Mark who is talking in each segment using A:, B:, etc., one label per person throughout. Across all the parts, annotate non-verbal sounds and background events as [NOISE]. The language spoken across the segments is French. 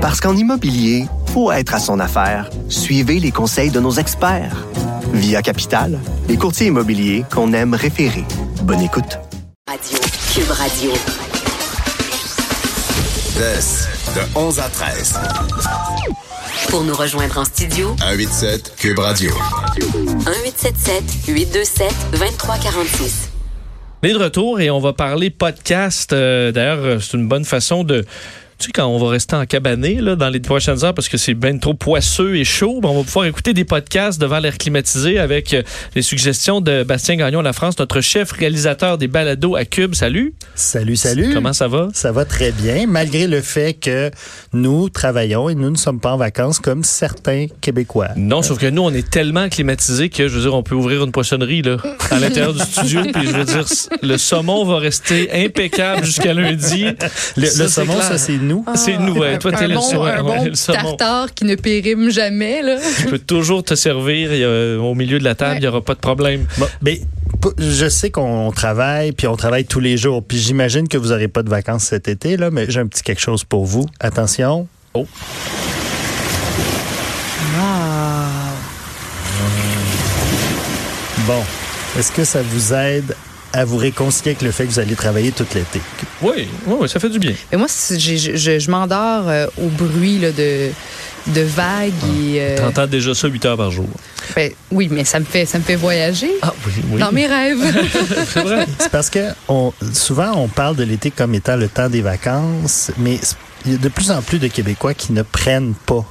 A: Parce qu'en immobilier, faut être à son affaire. Suivez les conseils de nos experts. Via Capital, les courtiers immobiliers qu'on aime référer. Bonne écoute.
B: Radio. Cube Radio.
C: de 11 à 13.
B: Pour nous rejoindre en studio,
C: 187 Cube Radio.
B: 1877 827 2346.
D: On est de retour et on va parler podcast. Euh, D'ailleurs, c'est une bonne façon de tu sais, quand on va rester en cabané là, dans les prochaines heures parce que c'est bien trop poisseux et chaud, ben, on va pouvoir écouter des podcasts devant l'air climatisé avec euh, les suggestions de Bastien Gagnon La France, notre chef réalisateur des balados à Cube. Salut.
E: Salut, salut.
D: Comment ça va?
E: Ça va très bien, malgré le fait que nous travaillons et nous ne sommes pas en vacances comme certains Québécois.
D: Non, sauf que nous, on est tellement climatisés que, je veux dire, on peut ouvrir une poissonnerie là, à l'intérieur du studio. Puis, je veux dire, le saumon va rester impeccable jusqu'à lundi.
E: Le,
D: Ça,
E: le
D: c'est
E: saumon,
D: clair.
E: ça, c'est nous.
D: C'est une nouvelle. Toi, t'es
F: un
D: le,
F: bon,
D: sau-
F: un
D: ouais,
F: bon
D: le saumon.
F: tartare qui ne périme jamais. Là.
D: Tu peux toujours te servir a- au milieu de la table, il
F: Ouais.
D: n'y aura pas de problème.
E: Bon, mais je sais qu'on travaille, puis on travaille tous les jours. Puis j'imagine que vous n'aurez pas de vacances cet été, là, mais j'ai un petit quelque chose pour vous. Attention.
D: Oh.
E: Bon, est-ce que ça vous aide à vous réconcilier avec le fait que vous allez travailler tout l'été?
D: Oui, oui, oui, ça fait du bien.
F: Mais moi, je m'endors euh, au bruit là, de, de vagues. Et, euh,
D: T'entends déjà ça 8 heures par jour.
F: ben, oui, mais ça me fait, ça me fait voyager
D: Ah oui, oui.
F: dans mes rêves. [LAUGHS]
D: C'est vrai.
E: C'est parce que on, souvent, on parle de l'été comme étant le temps des vacances, mais il y a de plus en plus de Québécois qui ne prennent pas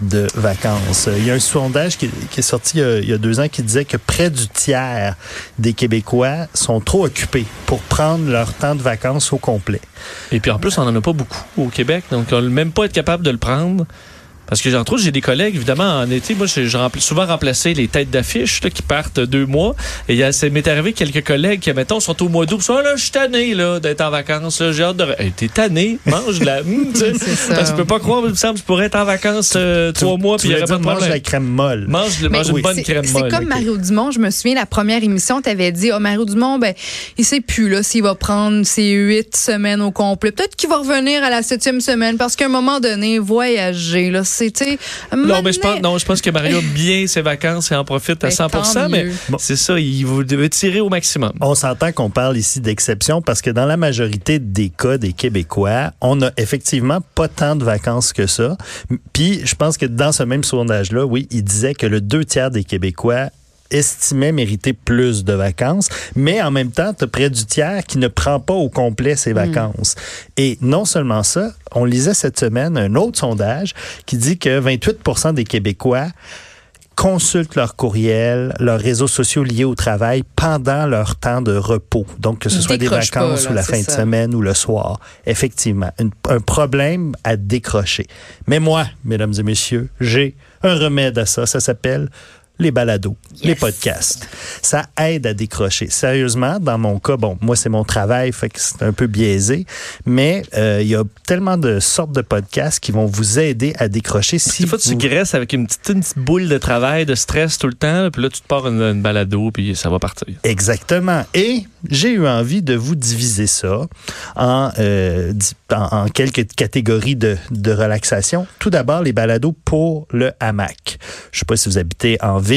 E: de vacances. Il y a un sondage qui, qui est sorti il y, a, il y a deux ans qui disait que près du tiers des Québécois sont trop occupés pour prendre leur temps de vacances au complet.
D: Et puis en plus, on n'en a pas beaucoup au Québec, donc on ne même pas être capable de le prendre. Parce que, entre autres, j'ai des collègues, évidemment, en été, moi, j'ai souvent remplacé les têtes d'affiche qui partent deux mois. Et il y a- ça m'est arrivé quelques collègues qui, mettons, sont au mois d'août. Ah, là, je suis tanné là, d'être en vacances. J'ai hâte de. Hey, T'es tanné, mange de la. Tu sais. [LAUGHS]
F: C'est ça.
D: Parce que tu peux pas croire, il me semble, que je pourrais être en vacances euh, trois mois, puis il n'y
E: Tu
D: aurait pas de
E: dire, mange
D: problème.
E: la crème molle.
D: Mange,
F: Mais
D: mange une bonne
F: c'est-
D: crème
F: C'est
D: molle.
F: comme
D: ok.
F: Mario Dumont. Je me souviens, la première émission, tu avais dit, oh, Mario Dumont, ben, il sait plus là s'il va prendre ses huit semaines au complet. Peut-être qu'il va revenir à la septième semaine parce qu'à un moment donné, voyager, là, c'est, tu sais, un
D: Non, mais je pense, non, je pense que Mario a [LAUGHS] bien ses vacances et en profite à
F: Ben,
D: 100
F: tant
D: mais c'est ça, il veut tirer au maximum.
E: On s'entend qu'on parle ici d'exception parce que dans la majorité des cas des Québécois, on n'a effectivement pas tant de vacances que ça. Puis je pense que dans ce même sondage-là, oui, il disait que le deux tiers des Québécois estimaient mériter plus de vacances, mais en même temps, tu as près du tiers qui ne prend pas au complet ses vacances. Et non seulement ça, on lisait cette semaine un autre sondage qui dit que 28% des Québécois consultent leur courriel, leurs réseaux sociaux liés au travail pendant leur temps de repos. Donc, que ce soit des
F: pas,
E: vacances
F: là,
E: ou la fin de semaine ou le soir. Effectivement, une- un problème à décrocher. Mais moi, mesdames et messieurs, j'ai un remède à ça. Ça s'appelle les balados, les podcasts. Ça aide à décrocher. Sérieusement, dans mon cas, bon, moi, c'est mon travail, fait que c'est un peu biaisé, mais euh, il y a tellement de sortes de podcasts qui vont vous aider à décrocher si
D: Des fois, tu
E: vous-
D: graisses avec une petite, une petite boule de travail, de stress tout le temps, puis là, tu te pars une, une balado, puis ça va partir.
E: Exactement. Et j'ai eu envie de vous diviser ça en, euh, di- en, en quelques catégories de, de relaxation. Tout d'abord, les balados pour le hamac. Je sais pas si vous habitez en ville.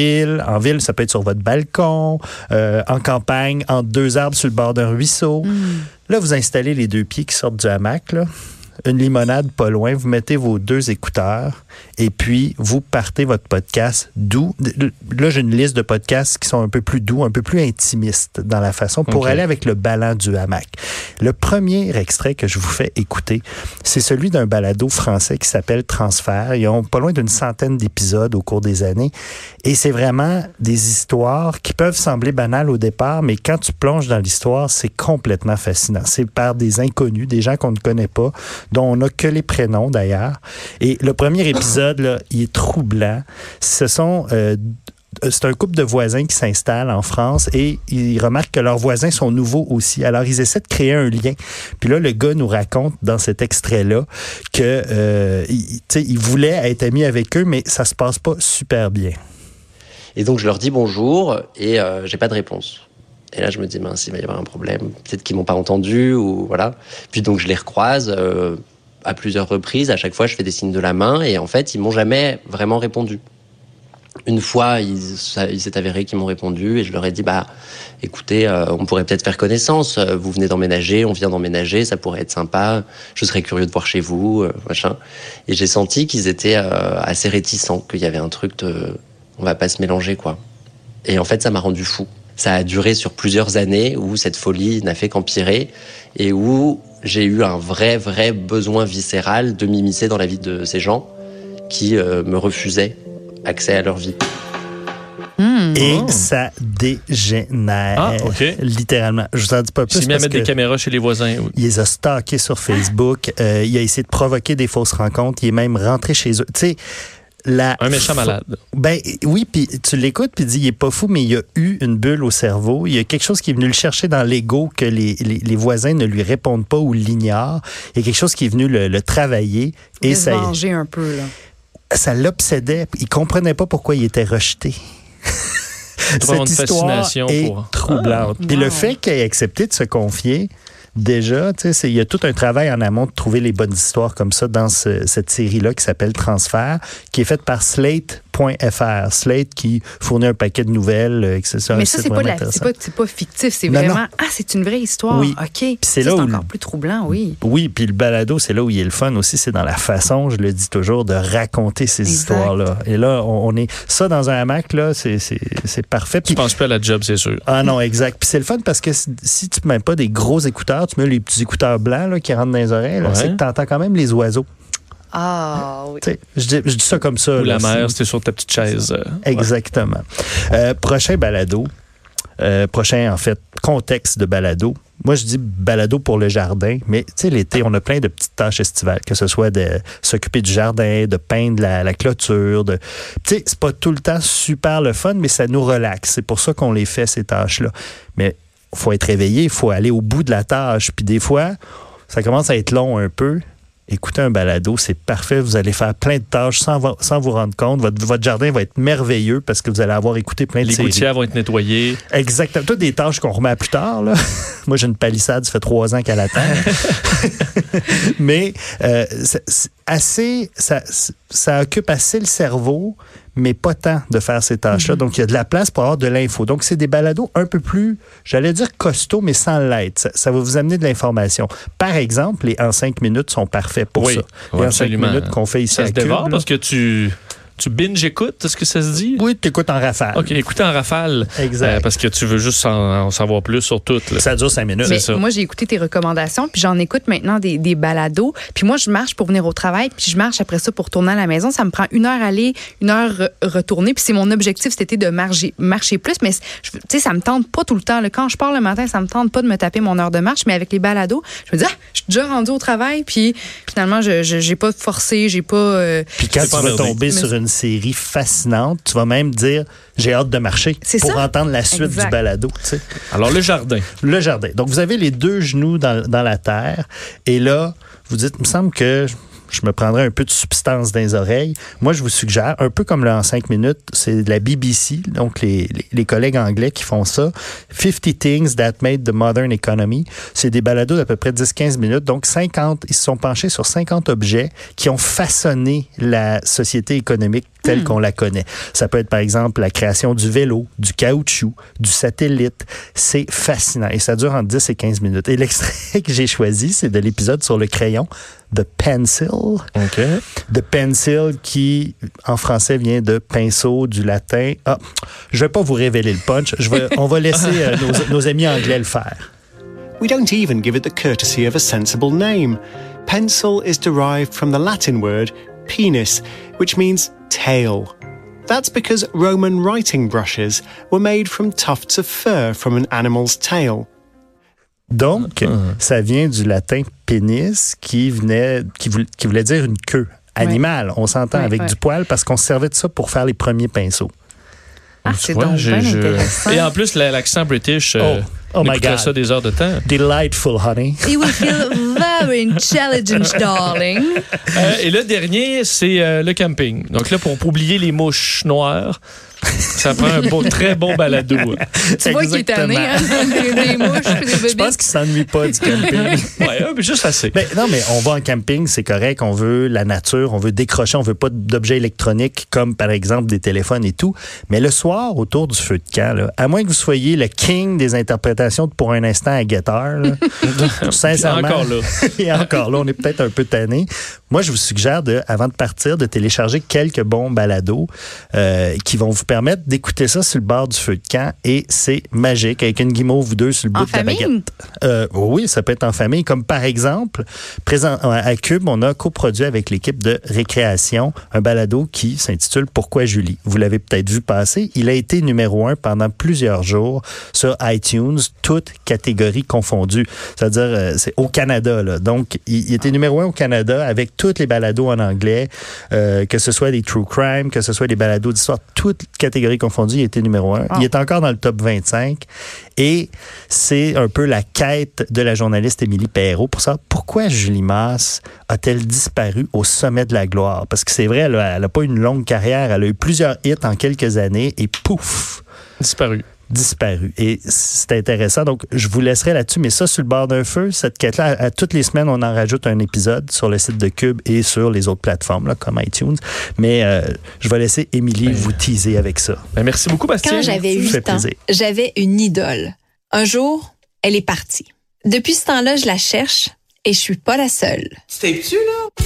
E: En ville, ça peut être sur votre balcon, euh, en campagne, entre deux arbres sur le bord d'un ruisseau. Là, vous installez les deux pieds qui sortent du hamac, là. Une limonade pas loin, vous mettez vos deux écouteurs et puis vous partez votre podcast doux. Là, j'ai une liste de podcasts qui sont un peu plus doux, un peu plus intimistes dans la façon pour aller avec le ballon du hamac. Le premier extrait que je vous fais écouter, c'est celui d'un balado français qui s'appelle Transfert. Ils ont pas loin d'une centaine d'épisodes au cours des années et c'est vraiment des histoires qui peuvent sembler banales au départ, mais quand tu plonges dans l'histoire, c'est complètement fascinant. C'est par des inconnus, des gens qu'on ne connaît pas, dont on n'a que les prénoms d'ailleurs. Et le premier [COUGHS] épisode, là, il est troublant. Ce sont euh, c'est un couple de voisins qui s'installent en France et ils remarquent que leurs voisins sont nouveaux aussi. Alors, ils essaient de créer un lien. Puis là, le gars nous raconte dans cet extrait-là que euh, il, il voulait être ami avec eux, mais ça se passe pas super bien.
G: Et donc je leur dis bonjour et euh, j'ai pas de réponse. Et là je me dis mince il va y avoir un problème. Peut-être qu'ils m'ont pas entendu ou voilà. Puis donc je les recroise euh, à plusieurs reprises. À chaque fois, je fais des signes de la main et en fait, ils m'ont jamais vraiment répondu. Une fois, il, s'est avéré qu'ils m'ont répondu et je leur ai dit bah écoutez, euh, on pourrait peut-être faire connaissance. Euh, Vous venez d'emménager, on vient d'emménager, ça pourrait être sympa. Je serais curieux de voir chez vous, machin. Et j'ai senti qu'ils étaient assez réticents, qu'il y avait un truc de on va pas se mélanger quoi. Et en fait, ça m'a rendu fou. Ça a duré sur plusieurs années où cette folie n'a fait qu'empirer et où j'ai eu un vrai, vrai besoin viscéral de m'immiscer dans la vie de ces gens qui euh, me refusaient accès à leur vie.
E: Et
D: Oh.
E: ça dégénère.
D: Ah, OK.
E: Littéralement. Je vous en dis pas
D: Il s'est
E: plus
D: mis à mettre des caméras chez les voisins. oui.
E: il les a stockés sur Facebook. Euh, il a essayé de provoquer des fausses rencontres. Il est même rentré chez eux. Tu sais, la
D: Un méchant malade.
E: Ben oui, puis tu l'écoutes puis dis il est pas fou, mais il a eu une bulle au cerveau. Il y a quelque chose qui est venu le chercher dans l'ego que les, les, les voisins ne lui répondent pas ou l'ignorent. Il y a quelque chose qui est venu le, le travailler et ça,
F: un peu, là.
E: ça l'obsédait. Il comprenait pas pourquoi il était rejeté. [LAUGHS] Cette
D: une
E: histoire
D: fascination
E: est
D: pour-
E: troublante. Puis
F: wow.
E: le fait qu'il ait accepté de se confier, déjà, il y a tout un travail en amont de trouver les bonnes histoires comme ça dans ce- cette série-là qui s'appelle Transfert, qui est faite par Slate.fr. Slate qui fournit un paquet de nouvelles, euh, que c'est ça, un
F: Mais ça, c'est pas, la- c'est pas, pas fictif, c'est vraiment.
E: non.
F: Ah, c'est une vraie histoire.
E: Oui.
F: OK.
E: c'est là où
F: encore
E: le-
F: plus troublant, oui.
E: Oui, puis le balado, c'est là où il est le fun aussi, c'est dans la façon, je le dis toujours, de raconter ces histoires-là. Et là, on, on est ça dans un hamac, là, c'est parfait.
D: Tu
E: Puis
D: penses plus à la job, c'est sûr.
E: Ah non, exact. Puis c'est le fun parce que si, tu mets pas des gros écouteurs, tu mets les petits écouteurs blancs là, qui rentrent dans les oreilles, là,
D: Ouais.
E: c'est que tu entends quand même les oiseaux.
F: Ah, oui.
E: Tu sais, Je dis, je dis ça comme ça.
D: Ou la mer,
E: c'est-
D: c'était sur ta petite chaise. euh, ouais.
E: Exactement. Euh, prochain balado. Euh, prochain, en fait, contexte de balado. Moi, je dis balado pour le jardin, mais tu sais, l'été, on a plein de petites tâches estivales, que ce soit de s'occuper du jardin, de peindre la, la clôture. De... Tu sais, c'est pas tout le temps super le fun, mais ça nous relaxe. C'est pour ça qu'on les fait, ces tâches-là. Mais faut être réveillé, il faut aller au bout de la tâche. Puis des fois, ça commence à être long un peu. Écoutez un balado, c'est parfait. Vous allez faire plein de tâches sans, vo- sans vous rendre compte. Votre, votre jardin va être merveilleux parce que vous allez avoir écouté plein de
D: Les
E: séries.
D: gouttières vont être nettoyées.
E: Exactement. Toutes des tâches qu'on remet à plus tard. Là. [LAUGHS] Moi, j'ai une palissade, ça fait trois ans qu'elle attend. [LAUGHS] mais euh, c'est assez, ça, ça occupe assez le cerveau, mais pas tant de faire ces tâches-là. Donc, il y a de la place pour avoir de l'info. Donc, c'est des balados un peu plus, j'allais dire costauds, mais sans l'être. Ça, ça va vous amener de l'information. Par exemple, les en cinq minutes sont parfaits pour
D: Oui,
E: ça.
D: oui,
E: Les en cinq minutes qu'on fait ici
D: Ça
E: à
D: se
E: Cube,
D: dévore
E: là.
D: parce que tu, tu binge-écoutes, est-ce que ça se dit?
E: Oui, tu écoutes en rafale.
D: OK, écoutez en rafale.
E: Exact.
D: Euh, parce que tu veux juste en, en savoir plus sur tout. là.
E: Ça dure cinq minutes.
F: Mais
D: ça.
F: moi, j'ai écouté tes recommandations, puis j'en écoute maintenant des, des balados. Puis moi, je marche pour venir au travail, puis je marche après ça pour tourner à la maison. Ça me prend une heure aller, une heure re- retourner. Puis c'est mon objectif cet été de marcher, marcher plus. Mais tu sais, ça me tente pas tout le temps. là. Quand je pars le matin, ça me tente pas de me taper mon heure de marche. Mais avec les balados, je me dis, ah, je suis déjà rendu au travail. Puis finalement, je j'ai pas forcé, j'ai pas. euh,
E: Puis quand tu
D: pas
E: vas tomber sur une série fascinante, tu vas même dire j'ai hâte de marcher
F: C'est
E: pour
F: ça.
E: entendre la suite
F: Exact.
E: du balado. tu sais.
D: Alors, le jardin.
E: Le jardin. Donc, vous avez les deux genoux dans, dans la terre. Et là, vous dites, il me semble que je me prendrais un peu de substance dans les oreilles. Moi, je vous suggère, un peu comme le en 5 minutes, c'est de la BBC, donc les, les, les collègues anglais qui font ça. 50 Things That Made the Modern Economy. C'est des balados d'à peu près 10-15 minutes. Donc, 50, ils se sont penchés sur 50 objets qui ont façonné la société économique telle qu'on la connaît. Ça peut être, par exemple, la création du vélo, du caoutchouc, du satellite. C'est fascinant et ça dure entre 10 et 15 minutes. Et l'extrait [LAUGHS] que j'ai choisi, c'est de l'épisode sur le crayon, The Pencil.
D: OK.
E: The Pencil qui, en français, vient de pinceau du latin. Ah, je vais pas vous révéler le punch. Je vais, on va laisser euh, nos, nos amis anglais le faire.
H: We don't even give it the courtesy of a sensible name. Pencil is derived from the Latin word penis, which means tail. That's because Roman writing brushes were made from tufts of fur from an animal's tail.
E: Donc, ça vient du latin pénis qui venait, qui voulait, qui voulait dire une queue animale. On s'entend
F: Ouais,
E: avec
F: ouais.
E: du poil parce qu'on se servait de ça pour faire les premiers pinceaux.
F: Ah, c'est donc
D: je-
F: bien
D: je-
F: intéressant.
D: Et en plus, la- l'accent british, euh,
E: Oh. Oh my God.
D: ça des heures de temps.
E: Delightful, honey.
F: You will feel very intelligent, [LAUGHS] darling.
D: Euh, et le dernier, c'est euh, le camping. Donc là, pour, pour oublier les mouches noires, Ça prend un bon, très bon balado. [LAUGHS]
F: Tu vois qu'il est tanné, hein? des, des mouches, puis des
E: Je pense qu'il s'ennuie pas du camping. [LAUGHS]
D: ouais, mais juste assez.
E: Ben, non, mais on va en camping, c'est correct. On veut la nature, on veut décrocher, on veut pas d'objets électroniques comme par exemple des téléphones et tout. Mais le soir, autour du feu de camp, là, à moins que vous soyez le king des interprétations de pour un instant à guetteur, [LAUGHS] sincèrement,
D: Encore là.
E: et encore là, on est peut-être un peu tanné. Moi, je vous suggère de, avant de partir, de télécharger quelques bons balados euh, qui vont vous permettre d'écouter ça sur le bord du feu de camp et c'est magique avec une guimauve ou deux sur le
F: En
E: bout de la
F: famille?
E: baguette. Euh, oui, ça peut être en famille. Comme par exemple, présent à Cube, on a coproduit avec l'équipe de Récréation un balado qui s'intitule Pourquoi Julie? Vous l'avez peut-être vu passer. Il a été numéro un pendant plusieurs jours sur iTunes, toutes catégories confondues. C'est-à-dire, euh, c'est au Canada. Là. Donc, il, il était numéro un au Canada avec toutes les balados en anglais, euh, que ce soit des true crime, que ce soit des balados d'histoire, toutes catégories confondues, il était numéro un. Il est encore dans le top 25. Et c'est un peu la quête de la journaliste Émilie Perrault pour ça. Pourquoi Julie Masse a-t-elle disparu au sommet de la gloire? Parce que c'est vrai, elle a, elle a pas une longue carrière. Elle a eu plusieurs hits en quelques années et pouf!
D: Disparu.
E: Disparu. Et c'est intéressant. Donc, je vous laisserai là-dessus, mais ça, sur le bord d'un feu, cette quête-là, à, à toutes les semaines, on en rajoute un épisode sur le site de Cube et sur les autres plateformes, là, comme iTunes. Mais euh, je vais laisser Émilie vous teaser avec ça.
D: Ben, merci beaucoup, Bastien.
I: Quand j'avais
E: Ça fait
I: 8 ans, j'avais une idole. Un jour, elle est partie. Depuis ce temps-là, je la cherche et je suis pas la seule.
J: C'était-tu, là?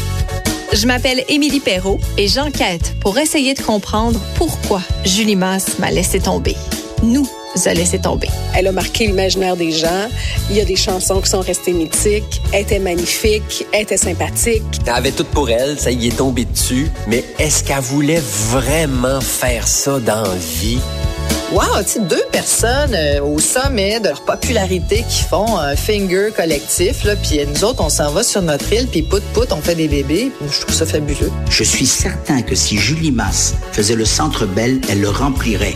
I: Je m'appelle Émilie Perrault et j'enquête pour essayer de comprendre pourquoi Julie Masse m'a laissé tomber. Nous a laissé tomber.
J: Elle a marqué l'imaginaire des gens. Il y a des chansons qui sont restées mythiques. Elle était magnifique. Elle était sympathique.
K: Elle avait tout pour elle, ça y est tombé dessus. Mais est-ce qu'elle voulait vraiment faire ça dans la vie?
L: Wow, tu sais, deux personnes euh, au sommet de leur popularité qui font un finger collectif, là, puis nous autres, on s'en va sur notre île, puis pout pout, on fait des bébés. Je trouve ça fabuleux.
M: Je suis certain que si Julie Masse faisait le Centre Bell, elle le remplirait.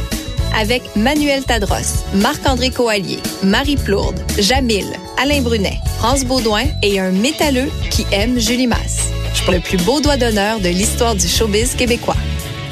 I: Avec Manuel Tadros, Marc-André Coallier, Marie Plourde, Jamil, Alain Brunet, France Baudouin et un métalleux qui aime Julie Masse. Le plus beau doigt d'honneur de l'histoire du showbiz québécois.